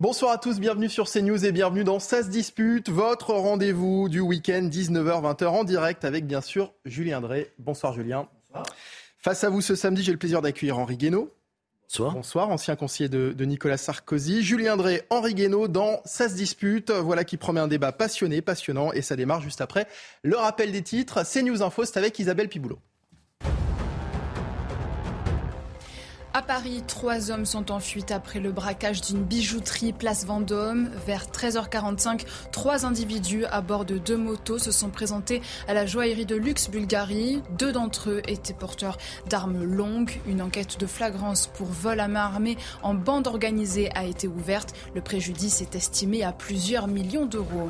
Bonsoir à tous, bienvenue sur CNews et bienvenue dans Ça se dispute, votre rendez-vous du week-end 19h-20h en direct avec bien sûr Julien Drey. Bonsoir Julien. Bonsoir. Face à vous ce samedi, j'ai le plaisir d'accueillir Henri Guénaud. Bonsoir. Bonsoir, ancien conseiller de, Nicolas Sarkozy. Julien Drey, Henri Guénaud dans Ça se dispute. Voilà qui promet un débat passionné, passionnant et ça démarre juste après le rappel des titres. CNews Info, c'est avec Isabelle Piboulot. À Paris, trois hommes sont en fuite après le braquage d'une bijouterie place Vendôme. Vers 13h45, trois individus à bord de deux motos se sont présentés à la joaillerie de luxe Bulgarie. Deux d'entre eux étaient porteurs d'armes longues. Une enquête de flagrance pour vol à main armée en bande organisée a été ouverte. Le préjudice est estimé à plusieurs millions d'euros.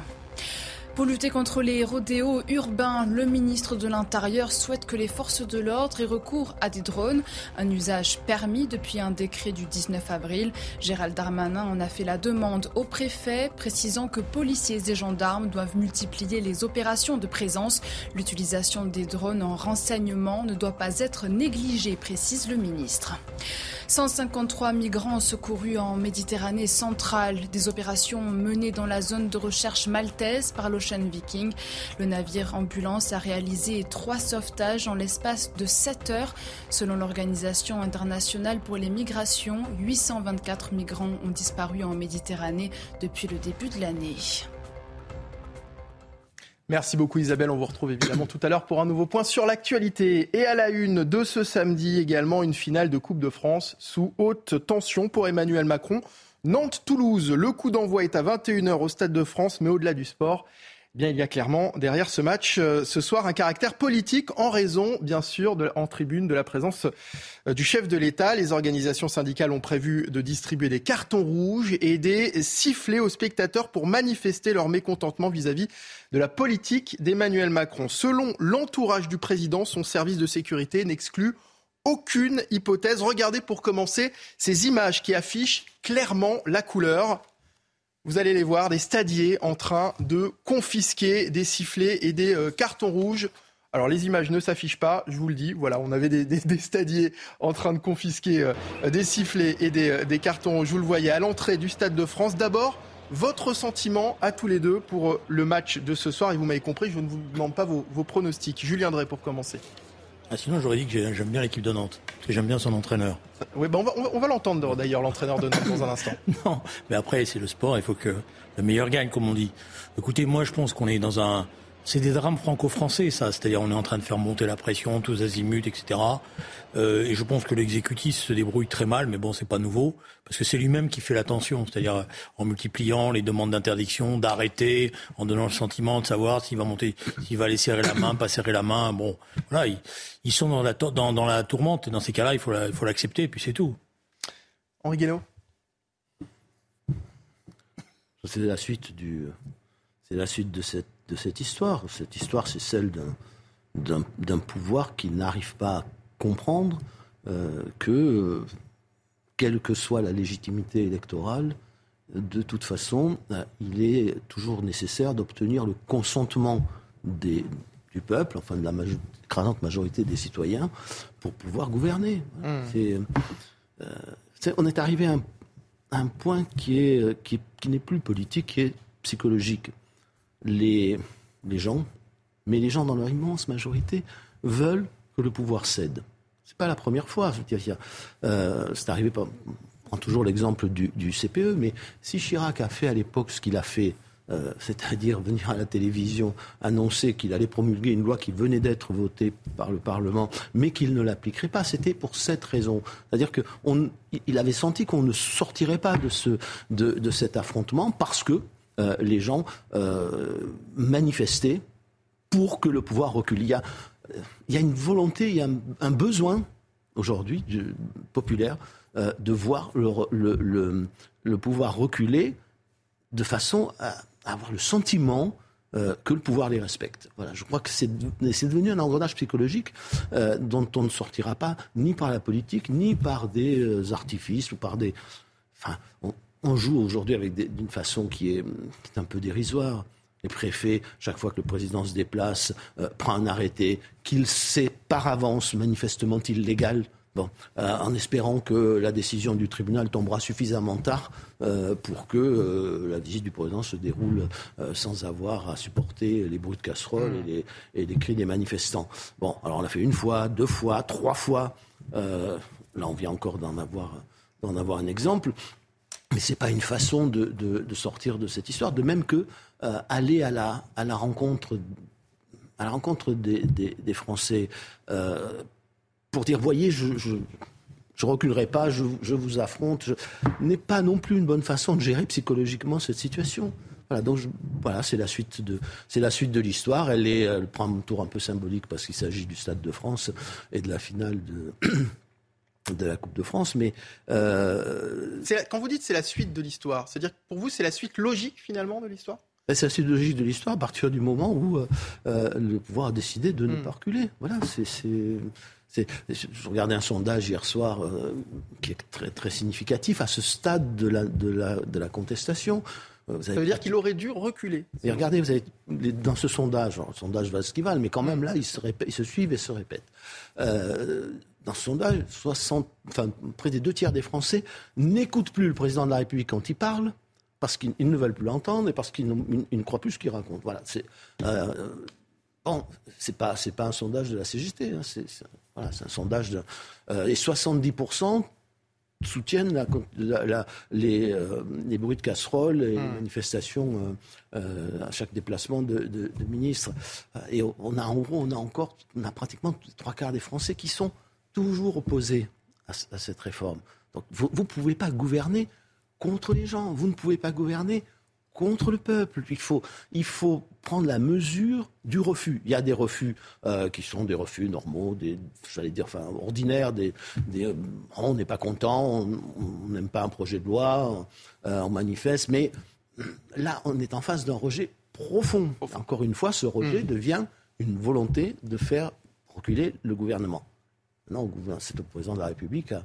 Pour lutter contre les rodéos urbains, le ministre de l'Intérieur souhaite que les forces de l'ordre aient recours à des drones, un usage permis depuis un décret du 19 avril. Gérald Darmanin en a fait la demande au préfet, précisant que policiers et gendarmes doivent multiplier les opérations de présence. L'utilisation des drones en renseignement ne doit pas être négligée, précise le ministre. 153 migrants secourus en Méditerranée centrale, des opérations menées dans la zone de recherche maltaise par Viking. Le navire ambulance a réalisé trois sauvetages en l'espace de 7 heures. Selon l'Organisation internationale pour les migrations, 824 migrants ont disparu en Méditerranée depuis le début de l'année. Merci beaucoup Isabelle. On vous retrouve évidemment tout à l'heure pour un nouveau point sur l'actualité. Et à la une de ce samedi également, une finale de Coupe de France sous haute tension pour Emmanuel Macron. Nantes-Toulouse, le coup d'envoi est à 21h au Stade de France, mais au-delà du sport, Bien, il y a clairement derrière ce match euh, ce soir un caractère politique en raison, bien sûr, en tribune de la présence euh, du chef de l'État. Les organisations syndicales ont prévu de distribuer des cartons rouges et des sifflets aux spectateurs pour manifester leur mécontentement vis-à-vis de la politique d'Emmanuel Macron. Selon l'entourage du président, son service de sécurité n'exclut aucune hypothèse. Regardez pour commencer ces images qui affichent clairement la couleur vous allez les voir, des stadiers en train de confisquer des sifflets et des euh, cartons rouges. Alors les images ne s'affichent pas, je vous le dis. Voilà, on avait des, stadiers en train de confisquer euh, des sifflets et des, euh, des, cartons rouges. Vous le voyez à l'entrée du Stade de France. D'abord, votre sentiment à tous les deux pour le match de ce soir. Et vous m'avez compris, je ne vous demande pas vos, vos pronostics. Julien Drey pour commencer. Ah, sinon, j'aurais dit que j'aime bien l'équipe de Nantes, parce que j'aime bien son entraîneur. Oui, ben on va, l'entendre d'ailleurs, l'entraîneur de Nantes, dans un instant. non, mais après, c'est le sport, il faut que le meilleur gagne, comme on dit. Écoutez, moi, je pense qu'on est dans un, c'est des drames franco-français, ça. C'est-à-dire, on est en train de faire monter la pression, tous azimuts, etc. Euh, et je pense que l'exécutif se débrouille très mal, mais bon, c'est pas nouveau, parce que c'est lui-même qui fait l'attention. C'est-à-dire, en multipliant les demandes d'interdiction, d'arrêter, en donnant le sentiment de savoir s'il va monter, s'il va aller serrer la main, pas serrer la main. Bon, voilà, ils, sont dans la, dans, dans la tourmente. Et dans ces cas-là, il faut, il faut l'accepter, et puis c'est tout. Henri Guénaud C'est la suite du, c'est la suite de cette de cette histoire. Cette histoire, c'est celle d'un pouvoir qui n'arrive pas à comprendre euh, que, quelle que soit la légitimité électorale, de toute façon, euh, il est toujours nécessaire d'obtenir le consentement des, du peuple, enfin de la écrasante majorité des citoyens, pour pouvoir gouverner. Mmh. Euh, on est arrivé à un, point qui est qui, qui n'est plus politique, qui est psychologique les, gens, mais les gens dans leur immense majorité, veulent que le pouvoir cède. C'est pas la première fois. Euh, c'est arrivé, on prend toujours l'exemple du, CPE, mais si Chirac a fait à l'époque ce qu'il a fait, euh, c'est-à-dire venir à la télévision annoncer qu'il allait promulguer une loi qui venait d'être votée par le Parlement, mais qu'il ne l'appliquerait pas, c'était pour cette raison. C'est-à-dire qu'il avait senti qu'on ne sortirait pas de cet affrontement parce que euh, les gens euh, pour que le pouvoir recule. Il y a, une volonté, il y a un, besoin aujourd'hui populaire euh, de voir le, pouvoir reculer de façon à avoir le sentiment que le pouvoir les respecte. Voilà, je crois que c'est devenu un engrenage psychologique dont on ne sortira pas ni par la politique, ni par des artifices ou par des. Enfin, joue aujourd'hui d'une façon qui est, un peu dérisoire. Les préfets, chaque fois que le président se déplace, euh, prend un arrêté qu'il sait par avance manifestement illégal Bon, euh, en espérant que la décision du tribunal tombera suffisamment tard euh, pour que euh, la visite du président se déroule sans avoir à supporter les bruits de casserole et, les, cris des manifestants. Bon, alors on l'a fait une fois, deux fois, trois fois. là, on vient encore d'en avoir un exemple. Mais ce n'est pas une façon de, sortir de cette histoire. De même que aller à la, rencontre, à la rencontre des, Français pour dire, voyez, je, je, reculerai pas, je, vous affronte, n'est pas non plus une bonne façon de gérer psychologiquement cette situation. Voilà, donc voilà, c'est la suite de c'est la suite de l'histoire. Elle est, elle prend un tour un peu symbolique parce qu'il s'agit du Stade de France et de la finale de de la Coupe de France, mais euh... quand vous dites c'est la suite de l'histoire, c'est-à-dire que pour vous c'est la suite logique finalement de l'histoire? Ben, c'est la suite logique de l'histoire à partir du moment où euh, euh, le pouvoir a décidé de ne hmm. pas reculer. Voilà, c'est je regardais un sondage hier soir euh, qui est très, très significatif à ce stade de la, de la, de la contestation. Euh, Ça veut dire qu'il aurait dû reculer. Et regardez, vous avez, dans ce sondage, le sondage va ce qu'il va, mais quand même là, ils se, ils se suivent et se répètent. Euh, dans ce sondage, 60, enfin, près des deux tiers des Français n'écoutent plus le président de la République quand il parle, parce qu'ils ne veulent plus l'entendre et parce qu'ils ne, croient plus ce qu'il raconte. Voilà. C'est, euh, bon, c'est pas, c'est pas un sondage de la CGT. Hein, c'est, voilà, c'est un sondage. De, euh, et 70% soutiennent la, les, euh, les, bruits de casseroles et les hmm. manifestations euh, à chaque déplacement de, de, de, ministres. Et on a en gros, on a encore, on a pratiquement trois quarts des Français qui sont toujours opposés à, à cette réforme. Donc vous ne pouvez pas gouverner contre les gens. Vous ne pouvez pas gouverner contre le peuple. Il faut, il faut prendre la mesure du refus. Il y a des refus euh, qui sont des refus normaux, des, j'allais dire, enfin, ordinaires. Des, des oh, on n'est pas content, on n'aime pas un projet de loi, euh, on manifeste. Mais là, on est en face d'un rejet profond. Encore une fois, ce rejet hmm. devient une volonté de faire reculer le gouvernement. Non, c'est au président de la République à,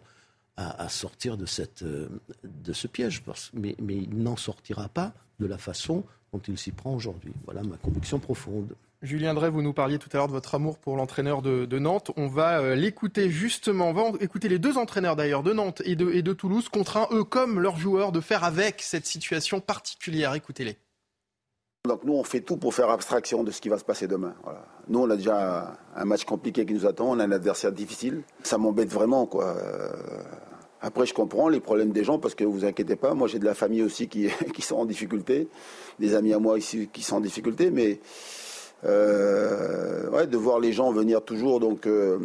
à, sortir de, cette, euh, de ce piège, mais, mais il n'en sortira pas de la façon dont il s'y prend aujourd'hui. Voilà ma conviction profonde. Julien Drey, vous nous parliez tout à l'heure de votre amour pour l'entraîneur de, Nantes. On va euh, l'écouter justement. On va écouter les deux entraîneurs d'ailleurs de Nantes et de, et de Toulouse, contraints eux comme leurs joueurs de faire avec cette situation particulière. Écoutez-les. Donc nous, on fait tout pour faire abstraction de ce qui va se passer demain. Nous, on a déjà un match compliqué qui nous attend, on a un adversaire difficile. Ça m'embête vraiment, quoi. Après, je comprends les problèmes des gens parce que vous inquiétez pas, moi j'ai de la famille aussi qui, qui sont en difficulté, des amis à moi ici qui sont en difficulté, mais euh, ouais, de voir les gens venir toujours donc euh,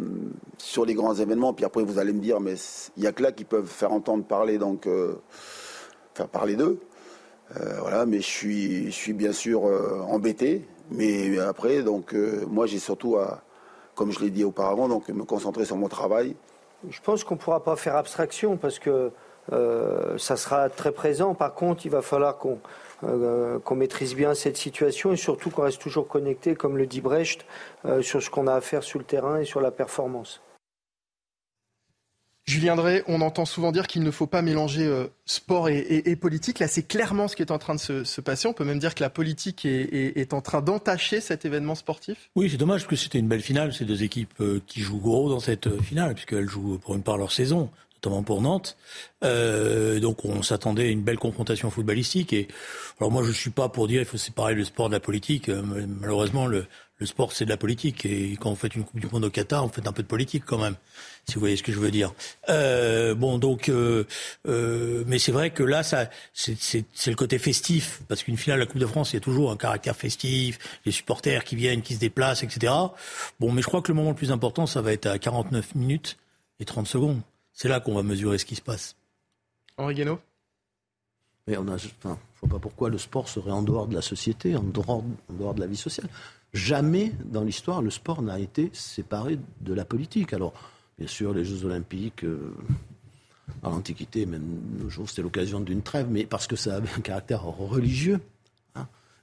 sur les grands événements, puis après vous allez me dire, mais il n'y a que là qui peuvent faire entendre parler, donc euh, faire parler d'eux. voilà, mais je suis, je suis bien sûr embêté, mais après, donc moi j'ai surtout à, comme je l'ai dit auparavant, donc me concentrer sur mon travail. Je pense qu'on ne pourra pas faire abstraction parce que euh, ça sera très présent. Par contre, il va falloir euh, qu'on maîtrise bien cette situation et surtout qu'on reste toujours connecté, comme le dit Brecht, euh, sur ce qu'on a à faire sur le terrain et sur la performance. Julien Drey, on entend souvent dire qu'il ne faut pas mélanger euh, sport et, politique. Là, c'est clairement ce qui est en train de se, passer. On peut même dire que la politique est, en train d'entacher cet événement sportif. Oui, c'est dommage parce que c'était une belle finale. Ces deux équipes euh, qui jouent gros dans cette euh, finale, puisqu'elles jouent pour une part leur saison, notamment pour Nantes. donc on s'attendait à une belle confrontation footballistique. Et alors moi, je suis pas pour dire il faut séparer le sport de la politique. malheureusement, le, le sport, c'est de la politique. Et quand on fait une Coupe du Monde au Qatar, on fait un peu de politique quand même, si vous voyez ce que je veux dire. Euh, bon, donc, euh, euh, mais c'est vrai que là, ça, c'est le côté festif, parce qu'une finale de la Coupe de France, il y a toujours un caractère festif, les supporters qui viennent, qui se déplacent, etc. Bon, mais je crois que le moment le plus important, ça va être à 49 minutes et 30 secondes. C'est là qu'on va mesurer ce qui se passe. Henri Guénaud? Mais on a, enfin, je vois pas pourquoi le sport serait en dehors de la société, en dehors, en dehors de la vie sociale. Jamais dans l'histoire le sport n'a été séparé de la politique. Alors, bien sûr, les Jeux Olympiques, euh, à l'Antiquité, même nos jours, c'était l'occasion d'une trêve, mais parce que ça avait un caractère religieux.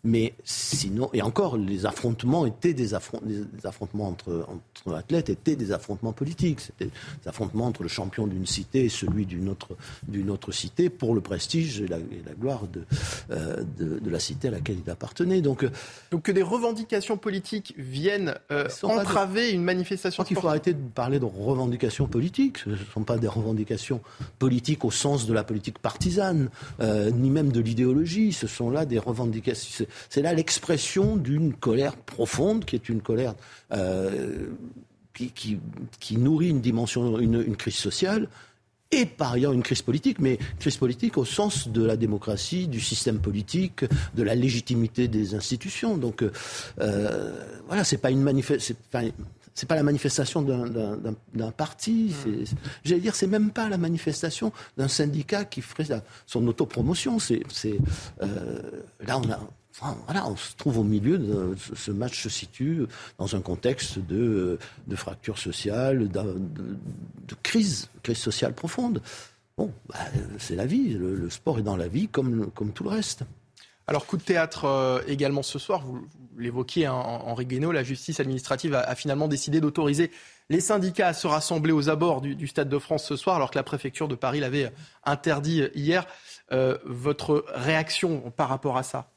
Mais sinon, et encore, les affrontements étaient des, affrontements entre, entre, athlètes, étaient des affrontements politiques. C'était des affrontements entre le champion d'une cité et celui d'une autre, d'une autre cité pour le prestige et la, gloire de, euh, de, de, la cité à laquelle il appartenait. Donc, euh, Donc que des revendications politiques viennent euh, entraver une manifestation. Je crois qu'il faut arrêter de parler de revendications politiques. Ce ne sont pas des revendications politiques au sens de la politique partisane, ni même de l'idéologie. Ce sont là des revendications c'est là l'expression d'une colère profonde, qui est une colère euh, qui, nourrit une dimension, une, crise sociale, et par ailleurs une crise politique, mais crise politique au sens de la démocratie, du système politique, de la légitimité des institutions. Donc euh, voilà, c'est pas une. C'est pas la manifestation d'un parti. J'allais dire, c'est même pas la manifestation d'un syndicat qui ferait son autopromotion. C'est euh, là, on a, voilà, on se trouve au milieu de ce match se situe dans un contexte de, fracture sociale, de, crise, crise sociale profonde. Bon, bah, c'est la vie. Le, sport est dans la vie comme, tout le reste. Alors, coup de théâtre euh, également ce soir, vous, l'évoquiez, Henri Guénaud, la justice administrative a, finalement décidé d'autoriser les syndicats à se rassembler aux abords du, Stade de France ce soir, alors que la préfecture de Paris l'avait interdit hier. Euh, votre réaction par rapport à ça?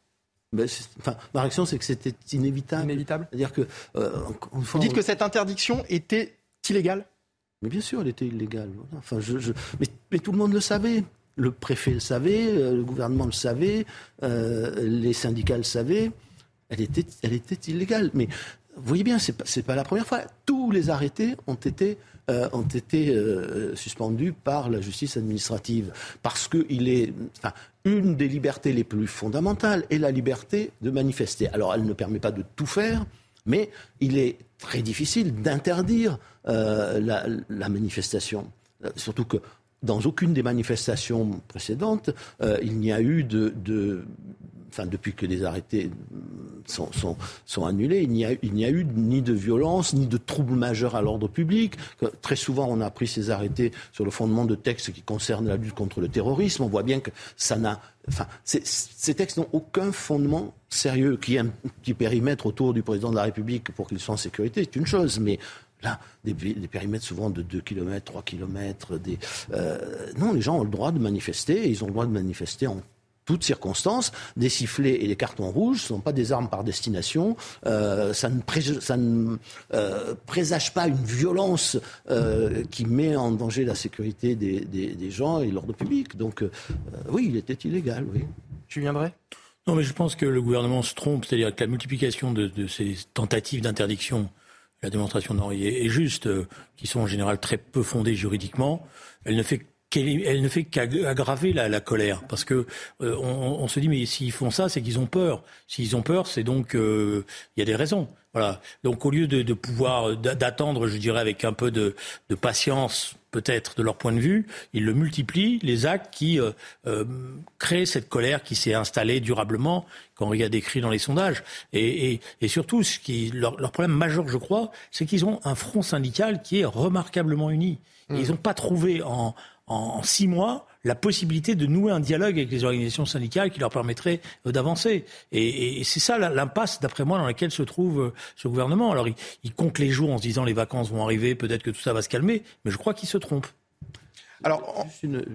Ben, enfin, ma réaction, c'est que c'était inévitable. Inévitable. C'est-à-dire que. Euh, Vous dites que cette interdiction était illégale? Mais bien sûr, elle était illégale. Enfin, je, Mais, tout le monde le savait. Le préfet le savait, euh, le gouvernement le savait, euh, les syndicats le savaient. Elle était, elle était illégale. Mais vous voyez bien, c'est pas, pas la première fois. Tous les arrêtés ont été euh, ont été euh, suspendus par la justice administrative parce qu'il est enfin, une des libertés les plus fondamentales est la liberté de manifester. Alors elle ne permet pas de tout faire, mais il est très difficile d'interdire euh, la, manifestation. Surtout que dans aucune des manifestations précédentes, il n'y a eu de, enfin depuis que les arrêtés sont, annulés, il n'y a, eu ni de violence, ni de troubles majeurs à l'ordre public. Très souvent, on a pris ces arrêtés sur le fondement de textes qui concernent la lutte contre le terrorisme. On voit bien que ça n'a ces textes n'ont aucun fondement sérieux. Qui un petit périmètre autour du président de la République pour qu'il soit en sécurité, c'est une chose. Mais là, des, périmètres souvent de 2 km, 3 km. Des, euh, non, les gens ont le droit de manifester. Ils ont le droit de manifester en toutes circonstances, des sifflets et des cartons rouges ne sont pas des armes par destination. Euh, ça ne, ça ne euh, présage pas une violence euh, qui met en danger la sécurité des, des, gens et l'ordre public. Donc oui, il était illégal, oui. Tu viendrais? Non, mais je pense que le gouvernement se trompe, c'est-à-dire que la multiplication de, de ces tentatives d'interdiction, la démonstration d'Henri est, est juste, qui sont en général très peu fondées juridiquement, elle ne fait elle ne fait qu'aggraver la, la, colère. Parce que euh, on, on, se dit, mais s'ils font ça, c'est qu'ils ont peur. S'ils ont peur, c'est donc euh, il y a des raisons. Voilà. Donc au lieu de, de pouvoir d'attendre, je dirais, avec un peu de, de patience, peut-être de leur point de vue, ils le multiplient, les actes qui euh, euh créent cette colère qui s'est installée durablement, qu'Henri a décrit dans les sondages. Et, et, et surtout, ce qui, leur, leur, problème majeur, je crois, c'est qu'ils ont un front syndical qui est remarquablement uni. Mmh. Ils n'ont pas trouvé en, en six mois la possibilité de nouer un dialogue avec les organisations syndicales qui leur permettrait euh, d'avancer. Et, c'est ça l'impasse, d'après moi, dans laquelle se trouve euh, ce gouvernement. Alors, il, compte les jours en se disant les vacances vont arriver, peut-être que tout ça va se calmer, mais je crois qu'il se trompe. Alors,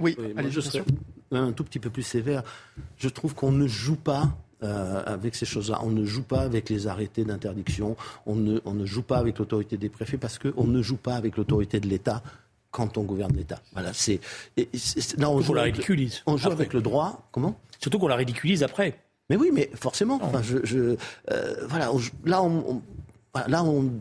oui, allez, je serais un tout petit peu plus sévère. Je trouve qu'on ne joue pas euh, avec ces choses-là. On ne joue pas avec les arrêtés d'interdiction, on ne, on ne joue pas avec l'autorité des préfets parce qu'on ne joue pas avec l'autorité de l'État quand on gouverne l'État. Voilà, c'est. On joue, la ridiculise. on joue avec le droit. Comment? Surtout qu'on la ridiculise après. Mais oui, mais forcément. Enfin, je, euh, voilà, là, on, là, on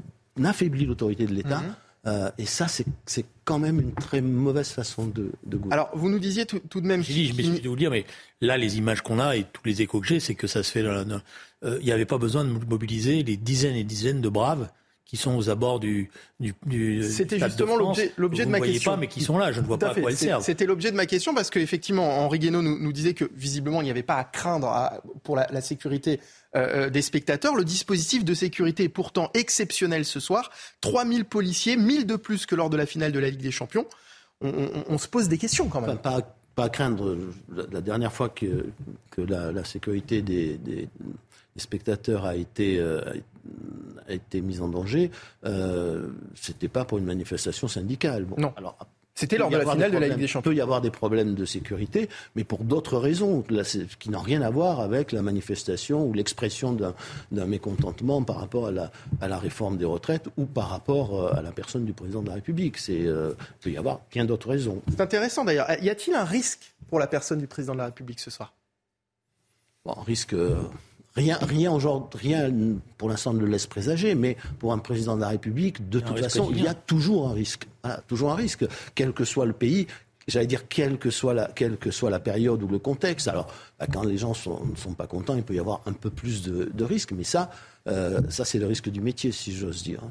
affaiblit l'autorité de l'État. Mhm. Euh, et ça, c'est quand même une très mauvaise façon de, de gouverner. Alors, vous nous disiez tout, tout de même. Je, dis, je m'excuse de vous dire, mais là, les images qu'on a et tous les échos que j'ai, c'est que ça se fait. Euh, il n'y avait pas besoin de mobiliser les dizaines et dizaines de braves qui sont aux abords du, du, du C'était justement l'objet, l'objet de ma question. pas, mais qui sont là. Je ne vois pas à quoi elles servent. C'était l'objet de ma question parce qu'effectivement, Henri Guénaud nous, nous, disait que visiblement, il n'y avait pas à craindre pour la, la sécurité euh, euh, des spectateurs. Le dispositif de sécurité est pourtant exceptionnel ce soir. 3000 policiers, 1000 de plus que lors de la finale de la Ligue des Champions. On, on, on se pose des questions quand même. pas, pas à craindre. La, dernière fois que, que la, la sécurité des, des spectateurs a été, a été mis en danger, euh, c'était pas pour une manifestation syndicale. non. Alors, c'était lors de la finale de la Ligue des Champions. Il peut y avoir des problèmes de sécurité, mais pour d'autres raisons, qui n'ont rien à voir avec la manifestation ou l'expression d'un mécontentement par rapport à la, à la, réforme des retraites ou par rapport euh, à la personne du président de la République. C'est, euh, il peut y avoir bien d'autres raisons. C'est intéressant d'ailleurs. Y a-t-il un risque pour la personne du président de la République ce soir? Bon, risque. Euh, Rien, rien, rien pour l'instant ne le laisse présager, mais pour un président de la République, de toute façon, il y a toujours un risque. toujours un risque, quel que soit le pays, j'allais dire, quelle que, soit la, quelle que soit la période ou le contexte. Alors, bah, quand les gens ne sont pas contents, il peut y avoir un peu plus de, de risques, mais ça, euh, ça c'est le risque du métier, si j'ose dire.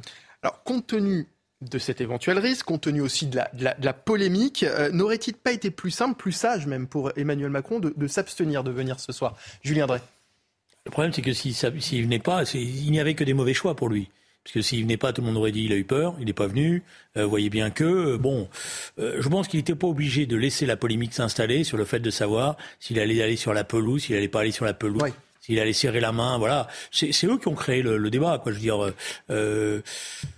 Alors, compte tenu de cet éventuel risque, compte tenu aussi de la, polémique, euh, n'aurait-il pas été plus simple, plus sage même pour Emmanuel Macron de, de s'abstenir de venir ce soir? Julien Drey le problème, c'est que s'il venait pas, il n'y avait que des mauvais choix pour lui. Parce que s'il venait pas, tout le monde aurait dit il a eu peur, il n'est pas venu. Euh, voyez bien que, euh, bon, euh, je pense qu'il n'était pas obligé de laisser la polémique s'installer sur le fait de savoir s'il allait aller sur la pelouse, s'il allait pas aller sur la pelouse s'il allait serrer la main, voilà. C'est eux qui ont créé le, débat, quoi. Je veux dire, euh,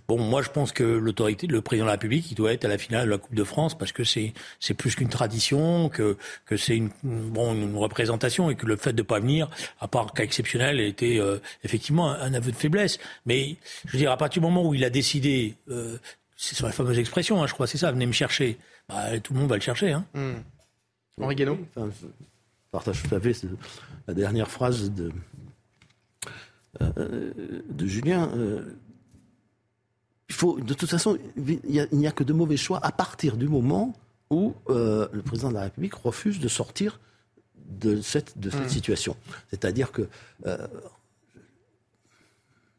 bon, moi je pense que l'autorité, le président de la République, il doit être à la finale de la Coupe de France parce que c'est c'est plus qu'une tradition, que que c'est une bon une représentation et que le fait de pas venir, à part cas exceptionnel, était euh, effectivement un, aveu de faiblesse. Mais je veux dire, à partir du moment où il a décidé, euh, c'est sur la fameuse expression, hein, je crois, c'est ça, venez me chercher. Bah, tout le monde va le chercher. Hein. Mmh. Henri Guénaud partage tout à fait la dernière phrase de, euh, de Julien. Euh, il faut, de toute façon, il n'y a, que de mauvais choix à partir du moment où euh, le président de la République refuse de sortir de cette, de cette mmh. situation. C'est-à-dire que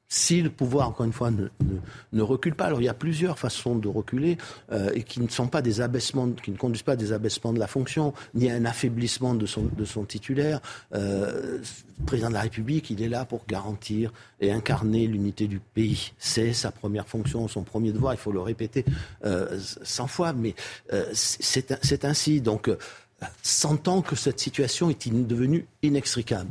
si le pouvoir, encore une fois, ne, recule pas, alors il y a plusieurs façons de reculer euh, et qui ne sont pas des abaissements, qui ne conduisent pas à des abaissements de la fonction, ni à un affaiblissement de son, de son titulaire. Euh, le président de la République, il est là pour garantir et incarner l'unité du pays. C'est sa première fonction, son premier devoir. Il faut le répéter euh, 100 fois, mais euh, c'est ainsi. Donc, euh, sentant que cette situation est devenue inextricable.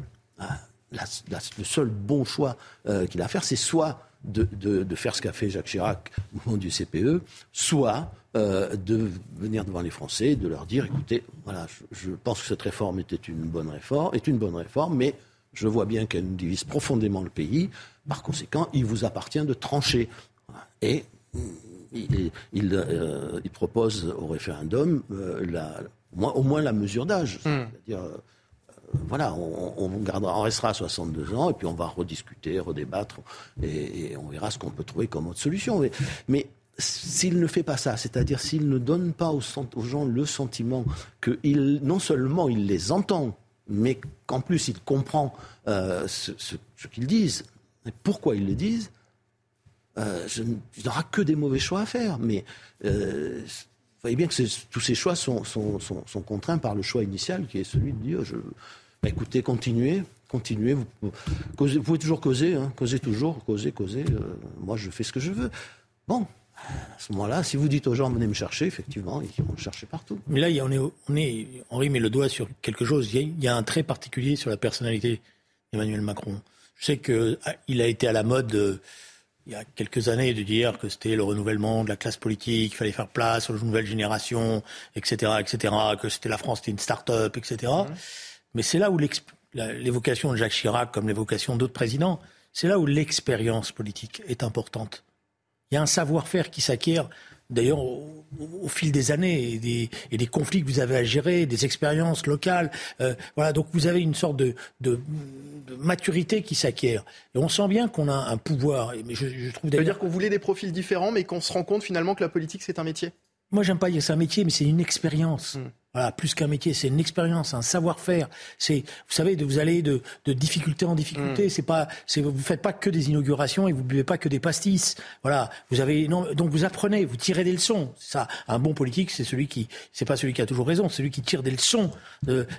Le seul bon choix euh, qu'il a à faire, c'est soit de, faire ce qu'a fait Jacques Chirac au moment du CPE, soit euh, de venir devant les Français et de leur dire écoutez, voilà, je, pense que cette réforme était une bonne réforme, est une bonne réforme, mais je vois bien qu'elle nous divise profondément le pays. Par conséquent, il vous appartient de trancher. Et il, euh, propose au référendum au moins la mesure d'âge. Hmm. C'est-à-dire voilà, on, gardera, on restera à 62 ans et puis on va rediscuter, redébattre et, on verra ce qu'on peut trouver comme autre solution. Mais, s'il ne fait pas ça, c'est-à-dire s'il ne donne pas aux, gens le sentiment que non seulement il les entend, mais qu'en plus il comprend euh, ce, qu'ils disent, et pourquoi ils le disent, euh, je, il n'aura que des mauvais choix à faire. Mais euh, vous voyez bien que tous ces choix sont, sont, contraints par le choix initial qui est celui de dire bah, écoutez, continuez, continuez. Vous, pouvez toujours causer, hein, causer toujours, causer, causer. Euh, moi, je fais ce que je veux. Bon, à ce moment-là, si vous dites aux gens venez me chercher, effectivement, ils vont me chercher partout. Mais là, on est, on est, Henri met le doigt sur quelque chose. Il y, a, un trait particulier sur la personnalité d'Emmanuel Macron. Je sais qu'il ah, a été à la mode. Euh, il y a quelques années de dire que c'était le renouvellement de la classe politique, qu'il fallait faire place aux nouvelles générations, etc., etc., que c'était la France, c'était une start-up, etc. Mais c'est là où l'évocation de Jacques Chirac, comme l'évocation d'autres présidents, c'est là où l'expérience politique est importante. Il y a un savoir-faire qui s'acquiert, d'ailleurs, au, fil des années et des, et des, conflits que vous avez à gérer, des expériences locales. Euh, voilà, donc vous avez une sorte de, de, maturité qui s'acquiert. Et on sent bien qu'on a un pouvoir. Mais je, je trouve Ça veut dire qu'on voulait des profils différents, mais qu'on se rend compte finalement que la politique, c'est un métier? Moi, j'aime pas dire c'est un métier, mais c'est une expérience. Hmm. Voilà, plus qu'un métier, c'est une expérience, un savoir-faire. C'est, vous savez, de, vous allez de, de difficulté en difficulté. Mm. C'est pas, c'est, vous faites pas que des inaugurations et vous buvez pas que des pastis. Voilà, vous avez, non, donc vous apprenez, vous tirez des leçons. Ça, un bon politique, c'est celui qui, c'est pas celui qui a toujours raison, c'est celui qui tire des leçons.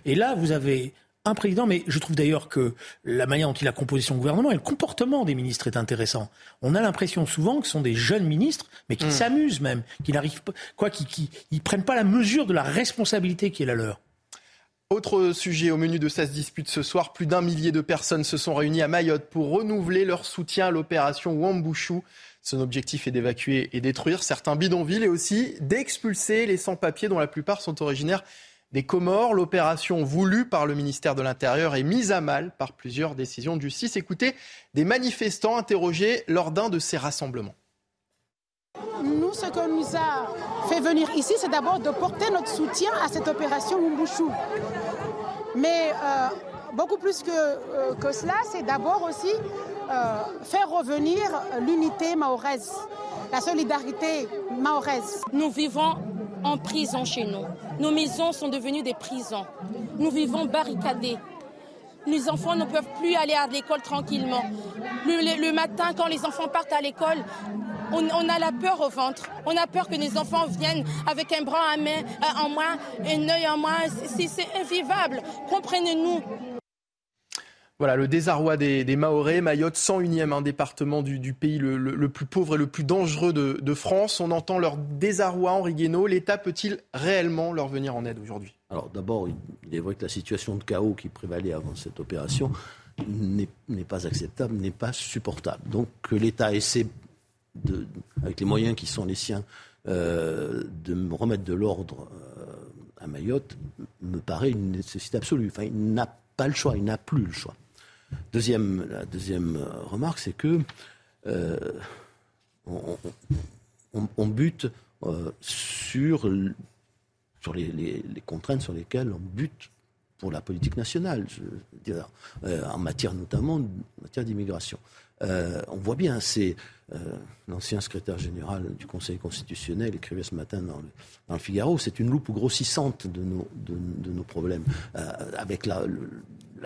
et là, vous avez un président, mais je trouve d'ailleurs que la manière dont il a composé son gouvernement et le comportement des ministres est intéressant. On a l'impression souvent que ce sont des jeunes ministres, mais qui hmm. s'amusent même, qui n'arrivent pas, quoi, qui, qui, prennent pas la mesure de la responsabilité qui est la leur. Autre sujet au menu de cette dispute ce soir, plus d'un millier de personnes se sont réunies à Mayotte pour renouveler leur soutien à l'opération Wambushu. Son objectif est d'évacuer et détruire certains bidonvilles et aussi d'expulser les sans-papiers dont la plupart sont originaires des Comores. L'opération voulue par le ministère de l'Intérieur est mise à mal par plusieurs décisions de justice. Écoutez des manifestants interrogés lors d'un de ces rassemblements. Nous, ce que nous a fait venir ici, c'est d'abord de porter notre soutien à cette opération Wumbushu. Mais euh, beaucoup plus que, euh, que cela, c'est d'abord aussi euh, faire revenir l'unité mahoraise, la solidarité mahoraise. Nous vivons en prison chez nous. Nos maisons sont devenues des prisons. Nous vivons barricadés. Les enfants ne peuvent plus aller à l'école tranquillement. Le, matin, quand les enfants partent à l'école, on, a la peur au ventre. On a peur que les enfants viennent avec un bras en, main, moins, un œil en moins. C'est invivable. Comprenez-nous. Voilà le désarroi des, des. Mayotte, 101e un département du, pays le, plus pauvre et le plus dangereux de, France. On entend leur désarroi, Henri Guénaud. L'État peut-il réellement leur venir en aide aujourd'hui? Alors d'abord, il est vrai que la situation de chaos qui prévalait avant cette opération n'est pas acceptable, n'est pas supportable. Donc que l'État essaie, avec les moyens qui sont les siens, euh, de remettre de l'ordre euh, à Mayotte me paraît une nécessité absolue. Enfin, il n'a pas le choix, il n'a plus le choix. Deuxième, la deuxième remarque, c'est que euh, on, bute euh, sur, sur les, contraintes sur lesquelles on bute pour la politique nationale, je veux dire, euh, en matière notamment en matière d'immigration. Euh, on voit bien, c'est euh, l'ancien secrétaire général du Conseil constitutionnel écrivait ce matin dans le, Figaro, c'est une loupe grossissante de nos, problèmes, euh, avec la,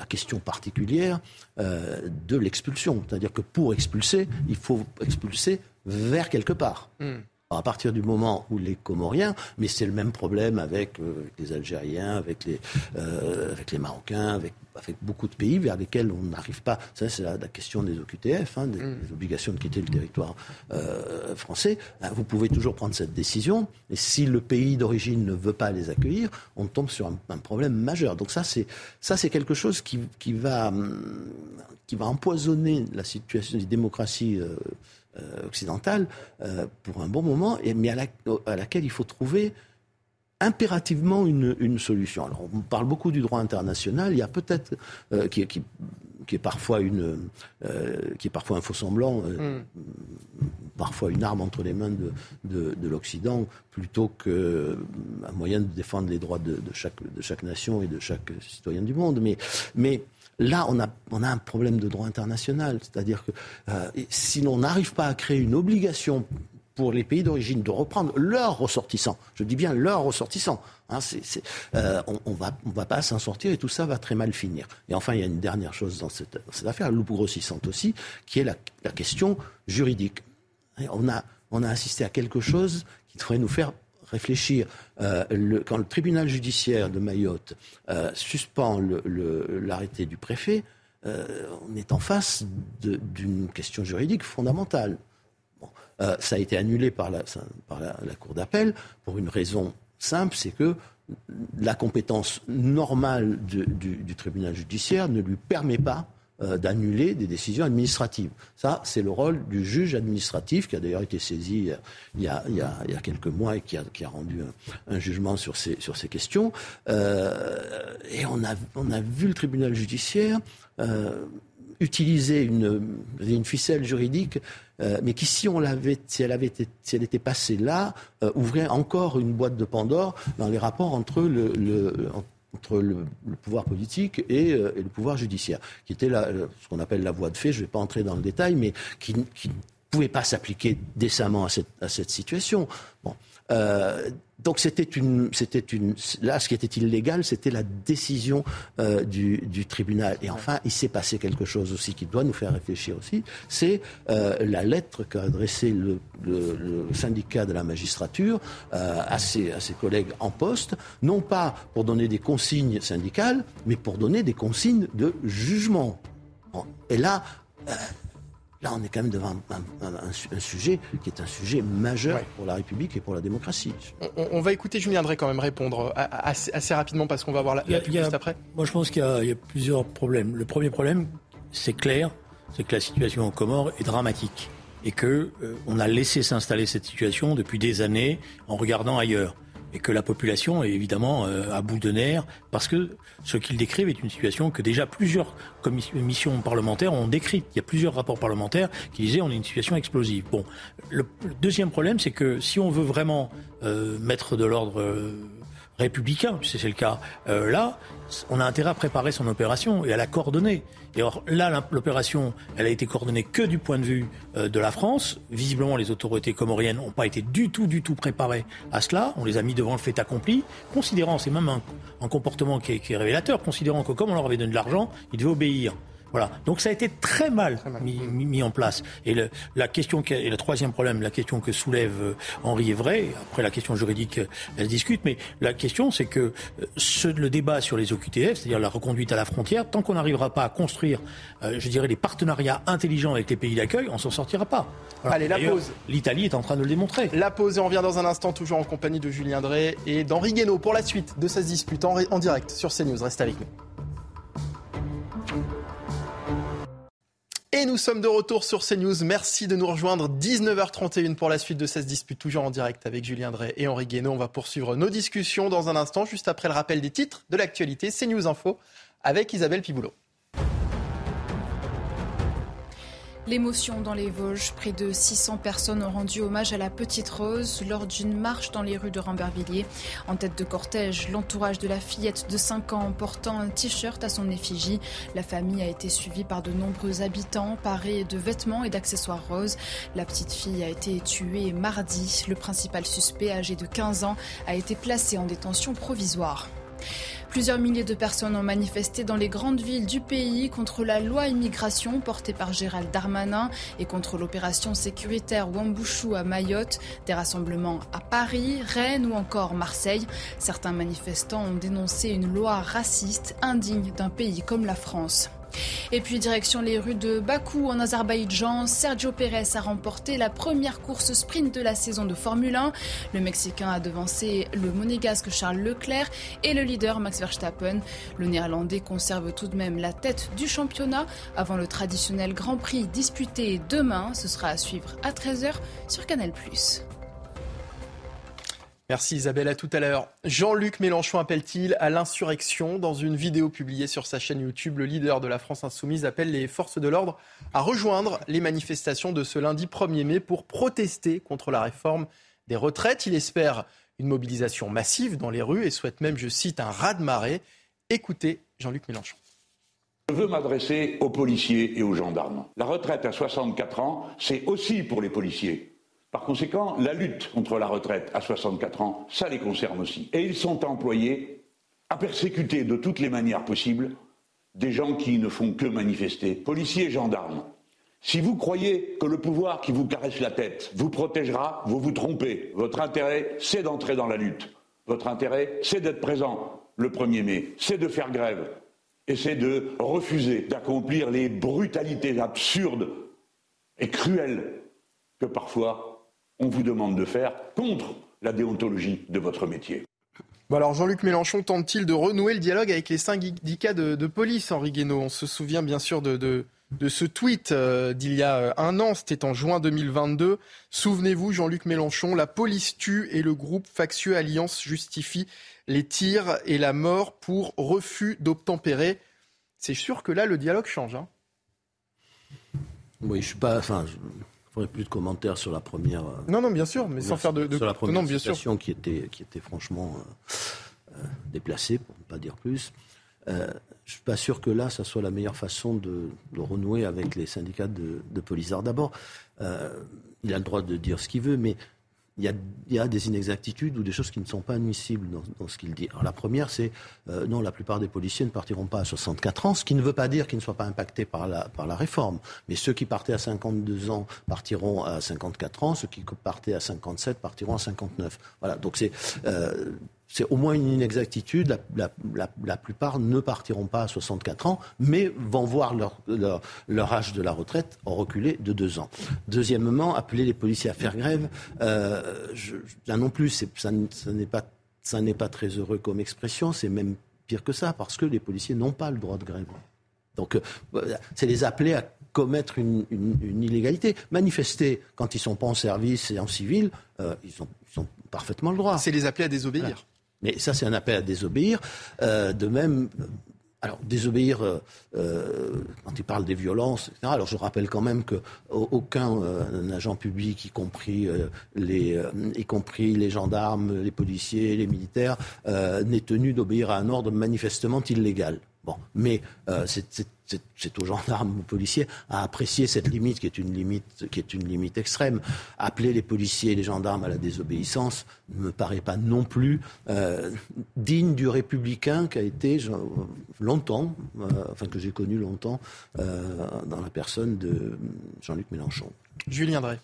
question particulière de l'expulsion. C'est-à-dire que pour expulser, il faut expulser vers quelque part. Mm. Alors à partir du moment où les Comoriens, mais c'est le même problème avec euh, les Algériens, avec les, euh, avec les Marocains, avec, avec, beaucoup de pays vers lesquels on n'arrive pas. Ça, c'est la, la, question des OQTF, hein, des, mm. des, obligations de quitter le territoire euh, français. Ben, vous pouvez toujours prendre cette décision, et si le pays d'origine ne veut pas les accueillir, on tombe sur un, un problème majeur. Donc ça, c'est ça, c'est quelque chose qui, qui va qui va empoisonner la situation des démocraties. Euh, occidentale euh, pour un bon moment, mais à, la, à, laquelle il faut trouver impérativement une, une, solution. Alors on parle beaucoup du droit international, il y a peut-être euh, qui, qui, qui, est parfois une euh, qui est parfois un faux semblant, mm. parfois une arme entre les mains de, de, de l'Occident plutôt qu'un moyen de défendre les droits de, de, chaque, de chaque nation et de chaque citoyen du monde. Mais, mais Là, on a, on a un problème de droit international. C'est-à-dire que euh, si l'on n'arrive pas à créer une obligation pour les pays d'origine de reprendre leurs ressortissants, je dis bien leurs ressortissants, hein, euh, on, on, va, on va pas s'en sortir et tout ça va très mal finir. Et enfin, il y a une dernière chose dans cette, dans cette affaire, loupe grossissante aussi, qui est la, la question juridique. On a, on a assisté à quelque chose qui devrait nous faire réfléchir. Euh, quand le tribunal judiciaire de Mayotte euh, suspend l'arrêté du préfet, euh, on est en face d'une question juridique fondamentale. Bon, ça a été annulé par la, par la, Cour d'appel pour une raison simple, c'est que la compétence normale du, tribunal judiciaire ne lui permet pas d'annuler des décisions administratives. Ça, c'est le rôle du juge administratif qui a d'ailleurs été saisi il y a, il y a, il y a quelques mois et qui a, qui a rendu un, jugement sur ces, sur ces questions. Euh, et on a, on a vu le tribunal judiciaire euh, utiliser une, une ficelle juridique euh, mais qui, si, on l'avait, si, elle avait été, si elle était passée là, euh, ouvrait encore une boîte de Pandore dans les rapports entre le, le, le, pouvoir politique et, euh, et, le pouvoir judiciaire, qui était la, ce qu'on appelle la voie de fait, je ne vais pas entrer dans le détail, mais qui ne pouvait pas s'appliquer décemment à cette, à cette situation. Bon. Euh, donc c'était une, c'était une, là ce qui était illégal, c'était la décision euh, du, du, tribunal. Et enfin, il s'est passé quelque chose aussi qui doit nous faire réfléchir aussi, c'est euh, la lettre qu'a adressée le, le, le, syndicat de la magistrature euh, à, ses, à ses collègues en poste, non pas pour donner des consignes syndicales, mais pour donner des consignes de jugement. Et là, Là, on est quand même devant un, sujet qui est un sujet majeur pour la République et pour la démocratie. On, va écouter Julien Drey quand même répondre euh, assez, rapidement parce qu'on va voir la, juste après. Moi, je pense qu'il y, a plusieurs problèmes. Le premier problème, c'est clair, c'est que la situation en Comores est dramatique et que euh, on a laissé s'installer cette situation depuis des années en regardant ailleurs et que la population est évidemment euh, à bout de nerfs parce que ce qu'ils décrivent est une situation que déjà plusieurs commissions parlementaires ont décrite. Il y a plusieurs rapports parlementaires qui disaient on est une situation explosive. Bon, le, deuxième problème, c'est que si on veut vraiment euh, mettre de l'ordre républicain, si c'est le cas. Euh, là, on a intérêt à préparer son opération et à la coordonner. Et alors là, l'opération, elle a été coordonnée que du point de vue euh, de la France. Visiblement, les autorités comoriennes n'ont pas été du tout, du tout préparées à cela. On les a mis devant le fait accompli, considérant, c'est même un, comportement qui est, qui est révélateur, considérant que comme on leur avait donné de l'argent, ils devaient obéir. Voilà. Donc ça a été très mal, Mis, en place. Et la question, et le troisième problème, la question que soulève euh, Henri Evray, après la question juridique, euh, elle se discute, mais la question c'est que euh, ce, le débat sur les OQTF, c'est-à-dire la reconduite à la frontière, tant qu'on n'arrivera pas à construire, je dirais, des partenariats intelligents avec les pays d'accueil, on s'en sortira pas. Allez, la pause. L'Italie est en train de le démontrer. La pause et on revient dans un instant, toujours en compagnie de Julien Drey et d'Henri Guénaud pour la suite de cette dispute en, en direct sur CNews. Reste avec nous. Et nous sommes de retour sur CNews. Merci de nous rejoindre. 19h31 pour la suite de cette dispute, toujours en direct avec Julien Drey et Henri Guénaud. On va poursuivre nos discussions dans un instant, juste après le rappel des titres de l'actualité. CNews Info avec Isabelle Piboulot. L'émotion dans les Vosges, près de 600 personnes ont rendu hommage à la petite Rose lors d'une marche dans les rues de Rambervilliers. En tête de cortège, l'entourage de la fillette de 5 ans portant un t-shirt à son effigie. La famille a été suivie par de nombreux habitants parés de vêtements et d'accessoires roses. La petite fille a été tuée mardi. Le principal suspect, âgé de 15 ans, a été placé en détention provisoire. Plusieurs milliers de personnes ont manifesté dans les grandes villes du pays contre la loi immigration portée par Gérald Darmanin et contre l'opération sécuritaire Wambouchou à Mayotte, des rassemblements à Paris, Rennes ou encore Marseille. Certains manifestants ont dénoncé une loi raciste indigne d'un pays comme la France. Et puis direction les rues de Bakou en Azerbaïdjan, Sergio Pérez a remporté la première course sprint de la saison de Formule 1. Le Mexicain a devancé le monégasque Charles Leclerc et le leader Max Verstappen. Le Néerlandais conserve tout de même la tête du championnat avant le traditionnel Grand Prix disputé demain. Ce sera à suivre à 13h sur Canal+. Merci Isabelle, à tout à l'heure. Jean-Luc Mélenchon appelle-t-il à l'insurrection Dans une vidéo publiée sur sa chaîne YouTube, le leader de la France insoumise appelle les forces de l'ordre à rejoindre les manifestations de ce lundi 1er mai pour protester contre la réforme des retraites. Il espère une mobilisation massive dans les rues et souhaite même, je cite, un raz-de-marée. Écoutez Jean-Luc Mélenchon. Je veux m'adresser aux policiers et aux gendarmes. La retraite à 64 ans, c'est aussi pour les policiers. Par conséquent, la lutte contre la retraite à 64 ans, ça les concerne aussi. Et ils sont employés à persécuter de toutes les manières possibles des gens qui ne font que manifester, policiers et gendarmes. Si vous croyez que le pouvoir qui vous caresse la tête vous protégera, vous vous trompez. Votre intérêt, c'est d'entrer dans la lutte. Votre intérêt, c'est d'être présent le 1er mai, c'est de faire grève et c'est de refuser d'accomplir les brutalités absurdes et cruelles que parfois on vous demande de faire contre la déontologie de votre métier. alors Jean-Luc Mélenchon tente-t-il de renouer le dialogue avec les syndicats de, de police, Henri Guénaud? On se souvient bien sûr de, de, ce tweet euh, d'il y a euh, un an, c'était en juin 2022. Souvenez-vous, Jean-Luc Mélenchon, la police tue et le groupe factieux Alliance justifie les tirs et la mort pour refus d'obtempérer. C'est sûr que là, le dialogue change. Hein. oui, je suis pas. Enfin, faudrait plus de commentaires sur la première. Euh, non, non, bien sûr, mais sans faire de, sur la première situation qui était qui était franchement euh, euh, déplacée, pour ne pas dire plus. Euh, je suis pas sûr que là, ça soit la meilleure façon de, de renouer avec les syndicats de, de police. D'abord, il a le droit de dire ce qu'il veut, mais il y, a, des inexactitudes ou des choses qui ne sont pas admissibles dans, ce qu'il dit. La première, c'est euh, non, la plupart des policiers ne partiront pas à 64 ans, ce qui ne veut pas dire qu'ils ne soient pas impactés par la, par la réforme. Mais ceux qui partaient à 52 ans partiront à 54 ans, ceux qui partaient à 57 partiront à 59. Voilà, donc c'est... Euh, c'est au moins une inexactitude. La, plupart ne partiront pas à 64 ans, mais vont voir leur, leur, âge de la retraite reculer de deux ans. Deuxièmement, appeler les policiers à faire grève, euh, là non plus, ça, n'est pas, ça n'est pas très heureux comme expression, c'est même pire que ça, parce que les policiers n'ont pas le droit de grève. Donc, euh, c'est les appeler à commettre une, illégalité. Manifester quand ils ne sont pas en service et en civil, euh, ils, ont, parfaitement le droit. C'est les appeler à désobéir. Mais ça, c'est un appel à désobéir. Euh, de même, alors, désobéir, quand il parle des violences, etc. Alors, je rappelle quand même qu'aucun agent public, y compris, les, y compris les gendarmes, les policiers, les militaires, n'est tenu d'obéir à un ordre manifestement illégal. Bon, mais euh, c'est aux gendarmes, aux policiers à apprécier cette limite qui est une limite qui est une limite extrême. Appeler les policiers et les gendarmes à la désobéissance ne me paraît pas non plus euh, digne du républicain qui a été longtemps, euh, enfin que j'ai connu longtemps dans la personne de Jean-Luc Mélenchon. Julien Drey.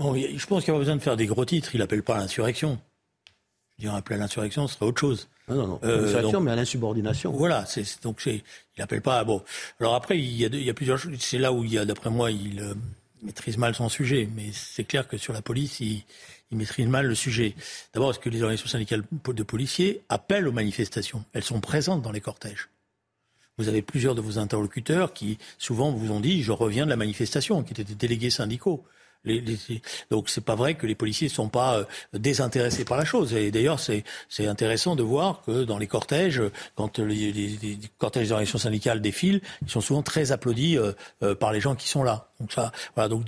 je pense qu'il n'y a pas besoin de faire des gros titres. Il n'appelle pas à l'insurrection. Je dirais appeler à l'insurrection, ce serait autre chose. Non, non, non. Euh, mais à l'insubordination. Voilà, c'est, donc c'est, il appelle pas. Bon, alors après, il y a, il y a plusieurs choses. C'est là où il y a, d'après moi, il euh, maîtrise mal son sujet. Mais c'est clair que sur la police, il, il maîtrise mal le sujet. D'abord, est-ce que les organisations syndicales de policiers appellent aux manifestations Elles sont présentes dans les cortèges. Vous avez plusieurs de vos interlocuteurs qui souvent vous ont dit je reviens de la manifestation, qui étaient des délégués syndicaux. Donc c'est pas vrai que les policiers sont pas euh, désintéressés par la chose. Et d'ailleurs, c'est intéressant de voir que dans les cortèges, quand les, les cortèges des organisations syndicales défilent, ils sont souvent très applaudis euh, euh, par les gens qui sont là. Donc ça, voilà. Donc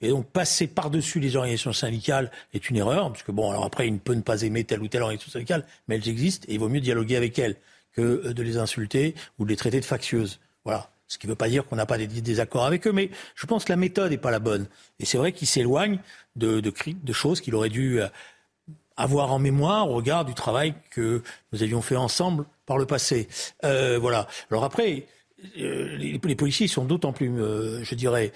et donc passer par-dessus les organisations syndicales est une erreur, parce que bon, alors après, il ne peut ne pas aimer telle ou telle organisation syndicale, mais elles existent et il vaut mieux dialoguer avec elles que de les insulter ou de les traiter de factieuses. Voilà. Ce qui ne veut pas dire qu'on n'a pas des désaccords avec eux, mais je pense que la méthode n'est pas la bonne. Et c'est vrai qu'il s'éloigne de, choses qu'il aurait dû euh, avoir en mémoire au regard du travail que nous avions fait ensemble par le passé. Euh, voilà. Alors après, euh, les, policiers sont d'autant plus, euh, je dirais,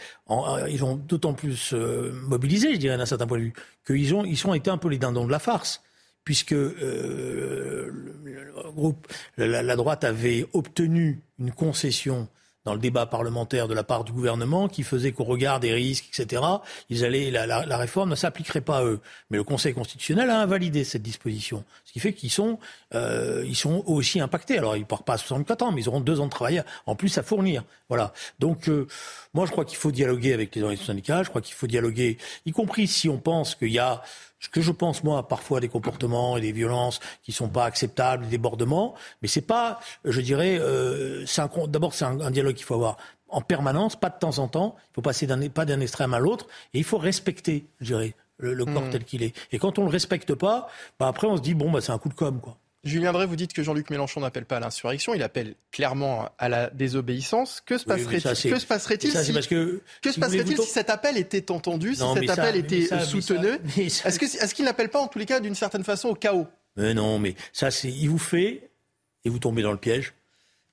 ils ont d'autant plus mobilisés, je dirais, d'un certain point de vue, qu'ils ont, ils été un peu les dindons de la farce puisque euh, le, groupe, la, droite avait obtenu une concession dans le débat parlementaire de la part du gouvernement qui faisait qu'au regard des risques, etc., ils allaient, la, réforme ne s'appliquerait pas à eux. Mais le Conseil constitutionnel a invalidé cette disposition, ce qui fait qu'ils sont, euh, ils sont aussi impactés. Alors ils ne partent pas à 64 ans, mais ils auront deux ans de travail en plus à fournir. Voilà. Donc euh, moi je crois qu'il faut dialoguer avec les organisations syndicales. Je crois qu'il faut dialoguer, y compris si on pense qu'il y a ce que je pense moi parfois des comportements et des violences qui sont pas acceptables, des débordements, mais c'est pas, je dirais, euh, d'abord c'est un, dialogue qu'il faut avoir en permanence, pas de temps en temps. Il faut passer d'un pas d'un extrême à l'autre et il faut respecter, je dirais, le, corps mmh. tel qu'il est. Et quand on le respecte pas, bah après on se dit bon bah c'est un coup de com quoi. Julien Drey, vous dites que Jean-Luc Mélenchon n'appelle pas à l'insurrection, il appelle clairement à la désobéissance. Que se passerait-il si, que, que se passerait si cet appel était entendu, si cet appel était soutenu Est-ce qu'il n'appelle pas en tous les cas d'une certaine façon au chaos? Mais Non, mais ça, c'est il vous fait et vous tombez dans le piège.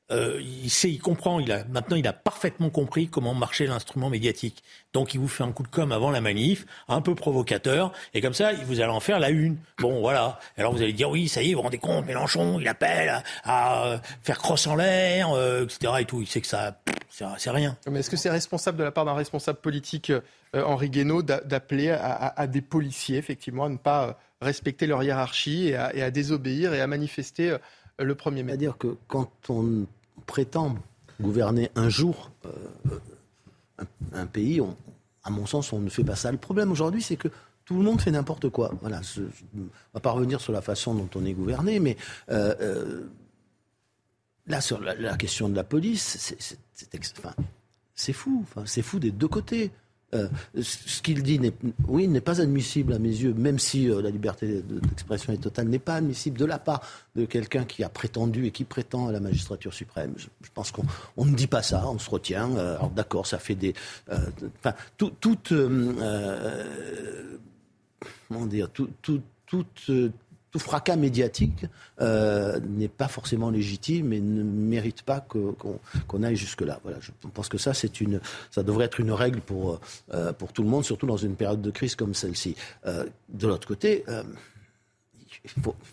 Euh, il sait, il comprend, il a, maintenant il a parfaitement compris comment marchait l'instrument médiatique. Donc il vous fait un coup de com avant la manif, un peu provocateur, et comme ça, vous allez en faire la une. Bon, voilà. Alors vous allez dire, oui, ça y est, vous vous rendez compte, Mélenchon, il appelle à, faire crosse en l'air, euh, etc. Et tout. Il sait que ça, c'est rien. Mais est-ce que c'est responsable de la part d'un responsable politique, euh, Henri Guénaud, d'appeler à, des policiers, effectivement, à ne pas respecter leur hiérarchie et à, et à désobéir et à manifester le 1er mai? C'est-à-dire que quand on prétend gouverner un jour euh, un, pays, à mon sens, on ne fait pas ça. Le problème aujourd'hui, c'est que tout le monde fait n'importe quoi. Voilà, je ne vais pas revenir sur la façon dont on est gouverné, mais euh, euh, là, sur la, question de la police, c'est fou. C'est fou des deux côtés. Euh, ce qu'il dit, oui, n'est pas admissible à mes yeux, même si euh, la liberté d'expression est totale, n'est pas admissible de la part de quelqu'un qui a prétendu et qui prétend à la magistrature suprême. Je, pense qu'on on ne dit pas ça, on se retient. Euh, alors d'accord, ça fait des, enfin, tout, toute, comment dire, tout, toute tout fracas médiatique euh, n'est pas forcément légitime et ne mérite pas qu'on aille jusque-là. Voilà, je pense que ça, c'est une, ça devrait être une règle pour, euh, pour tout le monde, surtout dans une période de crise comme celle-ci. Euh, de l'autre côté,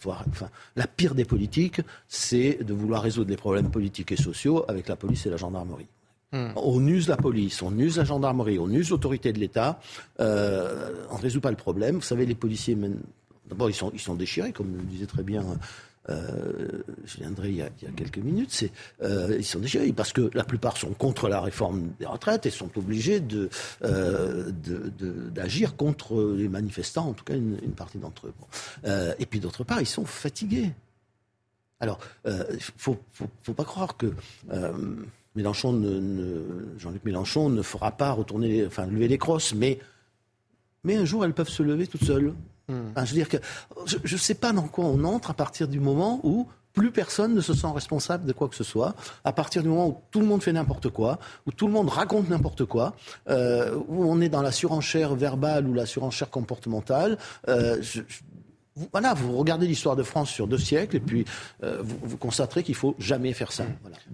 enfin, la pire des politiques, c'est de vouloir résoudre les problèmes politiques et sociaux avec la police et la gendarmerie. Hmm. On use la police, on use la gendarmerie, on use l'autorité de l'État. On ne résout pas le problème. Vous savez, les policiers, d'abord, ils sont, déchirés, comme le disait très bien euh, Drey il, y a, quelques minutes. C'est, euh, ils sont déchirés parce que la plupart sont contre la réforme des retraites et sont obligés euh, d'agir contre les manifestants, en tout cas une, partie d'entre eux. Euh, et puis d'autre part, ils sont fatigués. Alors, il ne faut, pas croire que Mélenchon Jean-Luc Mélenchon ne fera pas retourner, enfin, lever les crosses, mais un jour elles peuvent se lever toutes seules. Hmm. je veux dire que je ne sais pas dans quoi on entre à partir du moment où plus personne ne se sent responsable de quoi que ce soit, à partir du moment où tout le monde fait n'importe quoi, où tout le monde raconte n'importe quoi, euh, où on est dans la surenchère verbale ou la surenchère comportementale. Euh, vous, voilà, vous regardez l'histoire de France sur deux siècles et puis euh, vous, constaterez qu'il faut jamais faire ça.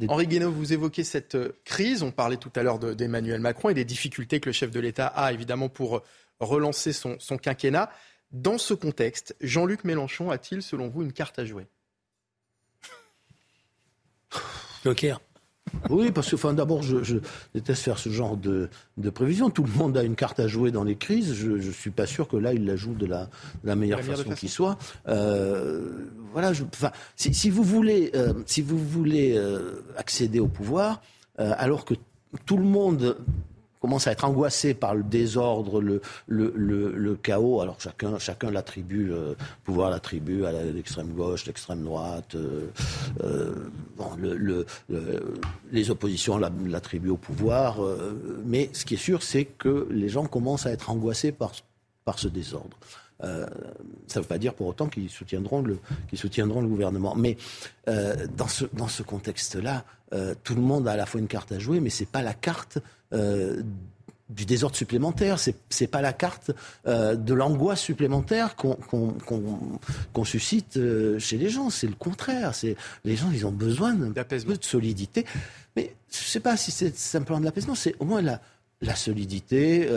Henri Guénaud, vous évoquez cette crise. On parlait tout à l'heure d'Emmanuel Macron et des difficultés que le chef de l'État a évidemment pour relancer son, son quinquennat. Dans ce contexte, Jean-Luc Mélenchon a-t-il, selon vous, une carte à jouer? Joker. Oui, parce que enfin, d'abord, je, déteste faire ce genre de, prévision. Tout le monde a une carte à jouer dans les crises. Je ne suis pas sûr que là, il la joue de la, la meilleure façon qui soit. Euh, voilà, je, enfin, si, vous voulez, euh, si vous voulez euh, accéder au pouvoir, alors que tout le monde commence à être angoissé par le désordre, le, chaos. Alors chacun, chacun l'attribue, euh, pouvoir l'attribue à l'extrême gauche, l'extrême droite. Euh, euh le, les oppositions l'attribuent au pouvoir. Euh, mais ce qui est sûr, c'est que les gens commencent à être angoissés par, par ce désordre. Euh, ça ne veut pas dire pour autant qu'ils soutiendront le, qu'ils soutiendront le gouvernement. Mais euh, dans ce, dans ce contexte-là, euh, tout le monde a à la fois une carte à jouer, mais ce n'est pas la carte du désordre supplémentaire, c'est n'est pas la carte euh, de l'angoisse supplémentaire qu'on suscite chez les gens, c'est le contraire. C'est les gens, ils ont besoin d'un peu de solidité. Mais je ne sais pas si c'est simplement de l'apaisement, c'est au moins la, la solidité.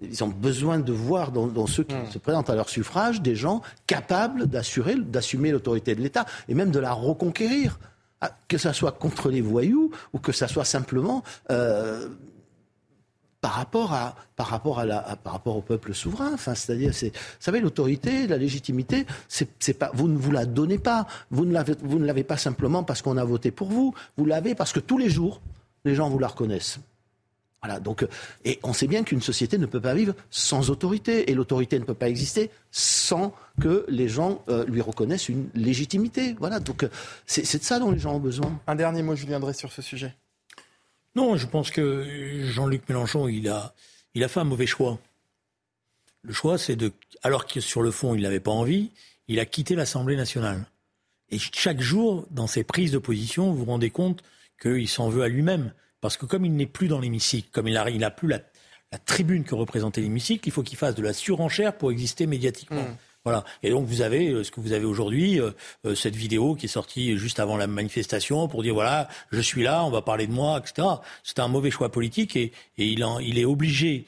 ils ont besoin de voir dans, ceux qui hmm. se présentent à leur suffrage des gens capables d'assurer, d'assumer l'autorité de l'État et même de la reconquérir. Ah, que ça soit contre les voyous ou que ça soit simplement euh, par rapport à par rapport à la par rapport au peuple souverain enfin c'est-à-dire c'est vous savez l'autorité la légitimité c'est pas vous ne vous la donnez pas vous ne l'avez vous ne l'avez pas simplement parce qu'on a voté pour vous vous l'avez parce que tous les jours les gens vous la reconnaissent voilà, donc, euh, et on sait bien qu'une société ne peut pas vivre sans autorité, et l'autorité ne peut pas exister sans que les gens euh, lui reconnaissent une légitimité. Voilà, donc euh, c'est de ça dont les gens ont besoin. Un dernier mot, je viendrai sur ce sujet. Non, je pense que Jean-Luc Mélenchon, il a, il a fait un mauvais choix. Le choix, c'est de, alors que sur le fond, il n'avait pas envie, il a quitté l'Assemblée nationale. Et chaque jour, dans ses prises de position, vous vous rendez compte qu'il s'en veut à lui-même. Parce que comme il n'est plus dans l'hémicycle, comme il n'a plus la, tribune que représentait l'hémicycle, il faut qu'il fasse de la surenchère pour exister médiatiquement. Hmm. Voilà. Et donc vous avez euh, ce que vous avez aujourd'hui, euh, euh, cette vidéo qui est sortie juste avant la manifestation pour dire voilà, je suis là, on va parler de moi, etc. C'est un mauvais choix politique et, et il, en, il est obligé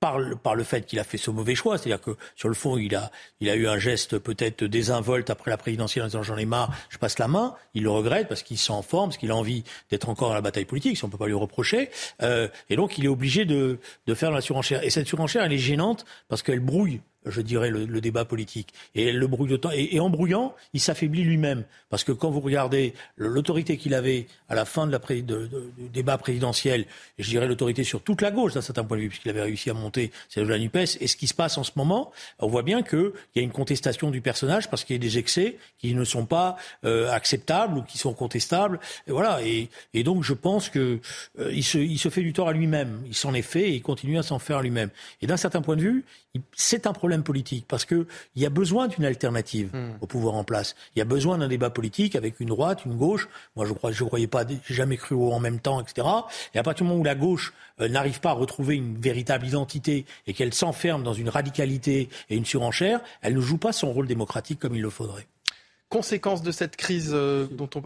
par le, par le fait qu'il a fait ce mauvais choix, c'est-à-dire que sur le fond, il a, il a eu un geste peut-être désinvolte après la présidentielle en disant j'en ai marre, je passe la main. Il le regrette parce qu'il s'en forme, parce qu'il a envie d'être encore dans la bataille politique, si on peut pas lui reprocher. Euh, et donc, il est obligé de, de faire la surenchère. Et cette surenchère, elle est gênante parce qu'elle brouille je dirais, le, débat politique. Et le brouille de temps. Et, en brouillant, il s'affaiblit lui-même. Parce que quand vous regardez l'autorité qu'il avait à la fin de la du débat présidentiel, et je dirais l'autorité sur toute la gauche d'un certain point de vue, puisqu'il avait réussi à monter celle de la NUPES, et ce qui se passe en ce moment, on voit bien qu'il y a une contestation du personnage parce qu'il y a des excès qui ne sont pas euh, acceptables ou qui sont contestables. Et voilà. Et, donc je pense qu'il euh, se, il se fait du tort à lui-même. Il s'en est fait et il continue à s'en faire à lui-même. Et d'un certain point de vue, c'est un problème politique parce qu'il y a besoin d'une alternative hmm. au pouvoir en place. Il y a besoin d'un débat politique avec une droite, une gauche. Moi, je crois, je croyais pas, j'ai jamais cru au en même temps, etc. Et à partir du moment où la gauche euh, n'arrive pas à retrouver une véritable identité et qu'elle s'enferme dans une radicalité et une surenchère, elle ne joue pas son rôle démocratique comme il le faudrait. Conséquence de cette crise euh, dont on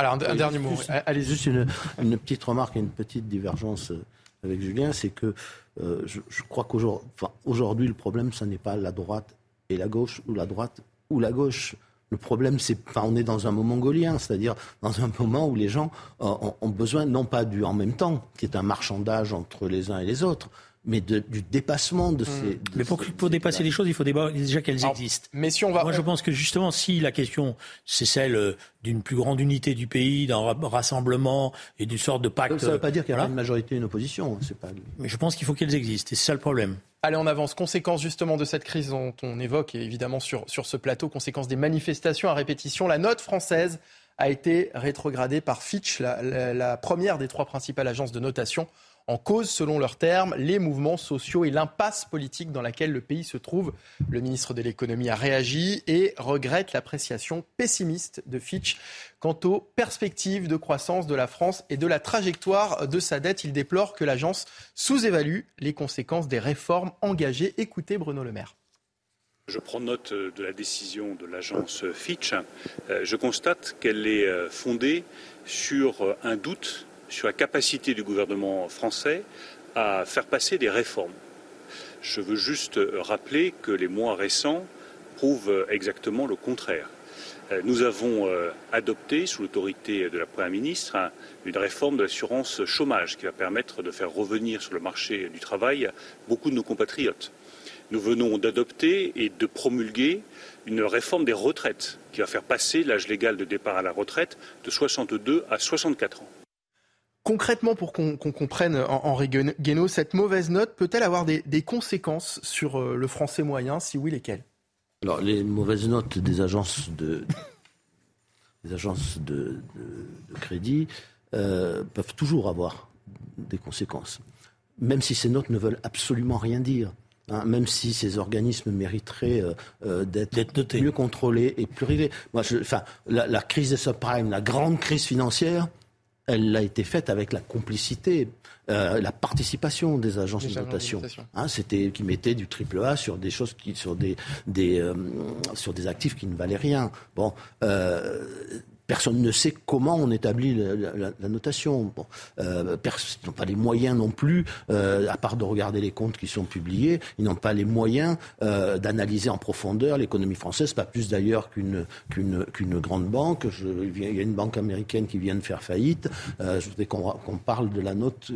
Alors, un, dernier mot. Allez, juste une, une, petite remarque et une petite divergence euh, avec Julien, c'est que euh, je, crois qu'aujourd'hui, le problème, ce n'est pas la droite et la gauche, ou la droite ou la gauche. Le problème, c'est, enfin, on est dans un moment mongolien, c'est-à-dire dans un moment où les gens euh, ont besoin non pas du en même temps, qui est un marchandage entre les uns et les autres, mais du dépassement de hmm. ces. mais pour, pour dépasser les choses, il faut déjà qu'elles existent. Mais si on va, moi, je pense que justement, si la question c'est celle euh, d'une plus grande unité du pays, d'un rassemblement et d'une sorte de pacte. ça ne veut pas dire qu'il y a une majorité et une opposition. C'est pas. Mais je pense qu'il faut qu'elles existent, et c'est ça le problème. Allez, on avance. Conséquence justement de cette crise dont on évoque, et évidemment sur, sur ce plateau, conséquence des manifestations à répétition, la note française a été rétrogradée par Fitch, la première des trois principales agences de notation en cause, selon leurs termes, les mouvements sociaux et l'impasse politique dans laquelle le pays se trouve. Le ministre de l'économie a réagi et regrette l'appréciation pessimiste de Fitch quant aux perspectives de croissance de la France et de la trajectoire de sa dette. Il déplore que l'agence sous-évalue les conséquences des réformes engagées. Écoutez Bruno Le Maire. Je prends note de la décision de l'agence Fitch. Euh, je constate qu'elle est euh, fondée sur un doute sur la capacité du gouvernement français à faire passer des réformes. Je veux juste rappeler que les mois récents prouvent exactement le contraire. Euh, nous avons euh, adopté, sous l'autorité de la Première ministre, une réforme de l'assurance chômage qui va permettre de faire revenir sur le marché du travail beaucoup de nos compatriotes. Nous venons d'adopter et de promulguer une réforme des retraites qui va faire passer l'âge légal de départ à la retraite de 62 à 64 ans. Concrètement, pour qu'on comprenne, Henri Guénaud, cette mauvaise note peut-elle avoir des, conséquences sur euh, le français moyen? Si oui, lesquelles? Alors, les mauvaises notes des agences de, des agences de, crédit euh, peuvent toujours avoir des conséquences, même si ces notes ne veulent absolument rien dire. Hein, même si ces organismes mériteraient euh, d'être mieux contrôlés et plus rivés. Moi, enfin, la, la, crise des subprimes, la grande crise financière, elle a été faite avec la complicité, euh, la participation des agences de notation. Hein, c'était qui mettaient du triple A sur des choses qui, sur des, des euh, sur des actifs qui ne valaient rien. Bon, euh, Personne ne sait comment on établit la, notation. Bon, euh, ils n'ont pas les moyens non plus, euh, à part de regarder les comptes qui sont publiés, ils n'ont pas les moyens euh, d'analyser en profondeur l'économie française, pas plus d'ailleurs qu'une grande banque. Il y a une banque américaine qui vient de faire faillite. Euh, je voudrais qu'on parle de la note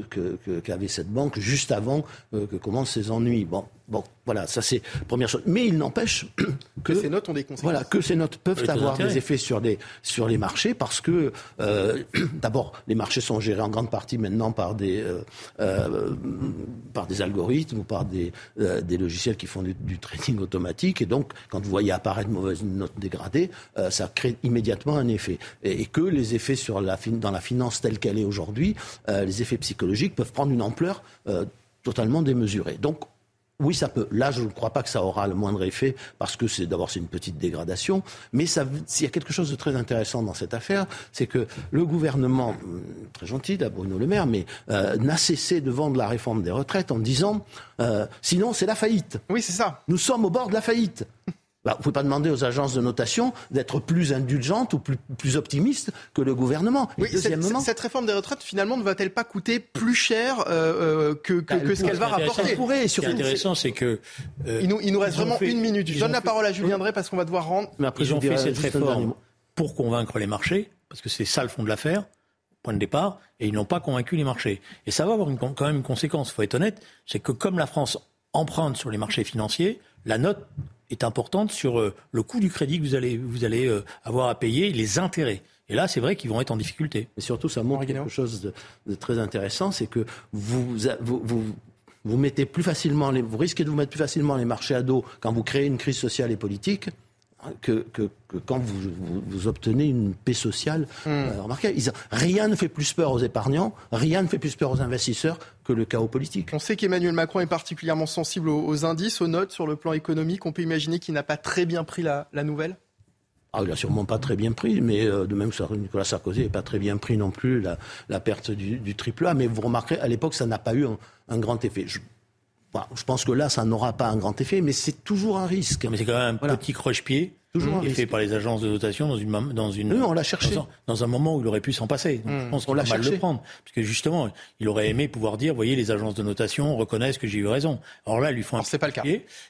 qu'avait cette banque juste avant que commencent ses ennuis. Bon, Bon, voilà, ça c'est première chose. Mais il n'empêche que, ces notes ont des conséquences. Voilà, que ces notes peuvent avoir des effets sur, les marchés parce que, euh, d'abord, les marchés sont gérés en grande partie maintenant par des, euh, euh, par des algorithmes ou par des, des logiciels qui font du, trading automatique. Et donc, quand vous voyez apparaître une mauvaise note dégradée, ça crée immédiatement un effet. Et, que les effets sur la, dans la finance telle qu'elle est aujourd'hui, les effets psychologiques peuvent prendre une ampleur totalement démesurée. Donc, oui, ça peut. Là, je ne crois pas que ça aura le moindre effet parce que c'est d'abord c'est une petite dégradation, mais ça, il y a quelque chose de très intéressant dans cette affaire, c'est que le gouvernement, hum, très gentil, Bruno Le Maire, mais euh, n'a cessé de vendre la réforme des retraites en disant euh, sinon c'est la faillite. Oui, c'est ça. Nous sommes au bord de la faillite. Bah, vous ne pouvez pas demander aux agences de notation d'être plus indulgentes ou plus, plus optimistes que le gouvernement. Oui, deuxièmement, cette, réforme des retraites, finalement, ne va-t-elle pas coûter plus cher euh, euh que, que, bah, ce qu'elle va rapporter? Pourrait, Ce qui est intéressant, c'est que... Euh, il, nous, il, nous, reste vraiment une minute. Je donne la parole à Julien Drey parce qu'on va devoir rendre... Mais après, ils ont fait cette réforme pour convaincre les marchés, parce que c'est ça le fond de l'affaire point de départ, et ils n'ont pas convaincu les marchés. Et ça va avoir une, quand même une conséquence, il faut être honnête, c'est que comme la France emprunte sur les marchés financiers, la note est importante sur euh, le coût du crédit que vous allez, vous allez euh, avoir à payer, les intérêts. Et là, c'est vrai qu'ils vont être en difficulté. Et surtout, ça montre quelque chose de, très intéressant, c'est que vous, vous, vous, mettez plus facilement, les, vous risquez de vous mettre plus facilement les marchés à dos quand vous créez une crise sociale et politique que, que, quand vous, vous, obtenez une paix sociale euh, remarquez, rien ne fait plus peur aux épargnants, rien ne fait plus peur aux investisseurs que le chaos politique. On sait qu'Emmanuel Macron est particulièrement sensible aux, indices, aux notes sur le plan économique. On peut imaginer qu'il n'a pas très bien pris la, la nouvelle? Ah, il n'a sûrement pas très bien pris, mais euh, de même que Nicolas Sarkozy n'a pas très bien pris non plus la, la perte du, du, triple A. Mais vous remarquerez, à l'époque, ça n'a pas eu un, un grand effet. Je, je pense que là, ça n'aura pas un grand effet, mais c'est toujours un risque. Mais c'est quand même un petit croche-pied Toujours fait par les agences de notation dans une dans une on l'a cherché dans un, moment où il aurait pu s'en passer. Donc, je pense qu'on l'a mal le prendre parce que justement il aurait aimé pouvoir dire voyez les agences de notation reconnaissent que j'ai eu raison. Alors là, ils lui font un c'est pas le cas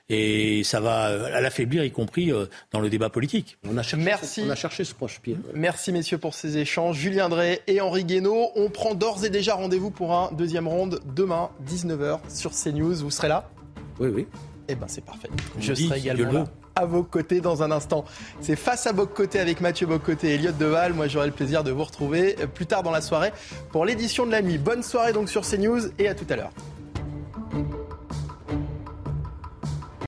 et ça va l'affaiblir y compris dans le débat politique. On a cherché, Merci. On a cherché ce proche pied. Merci messieurs pour ces échanges. Julien Drey et Henri Guénaud, on prend d'ores et déjà rendez-vous pour un deuxième round demain 19h sur CNews. Vous serez là? Oui oui. Eh ben c'est parfait. Je serai également là à vos côtés dans un instant. C'est face à Boc-Côté avec Mathieu Boc-Côté et Elliot Deval. Moi, j'aurai le plaisir de vous retrouver plus tard dans la soirée pour l'édition de la nuit. Bonne soirée donc sur CNews et à tout à l'heure.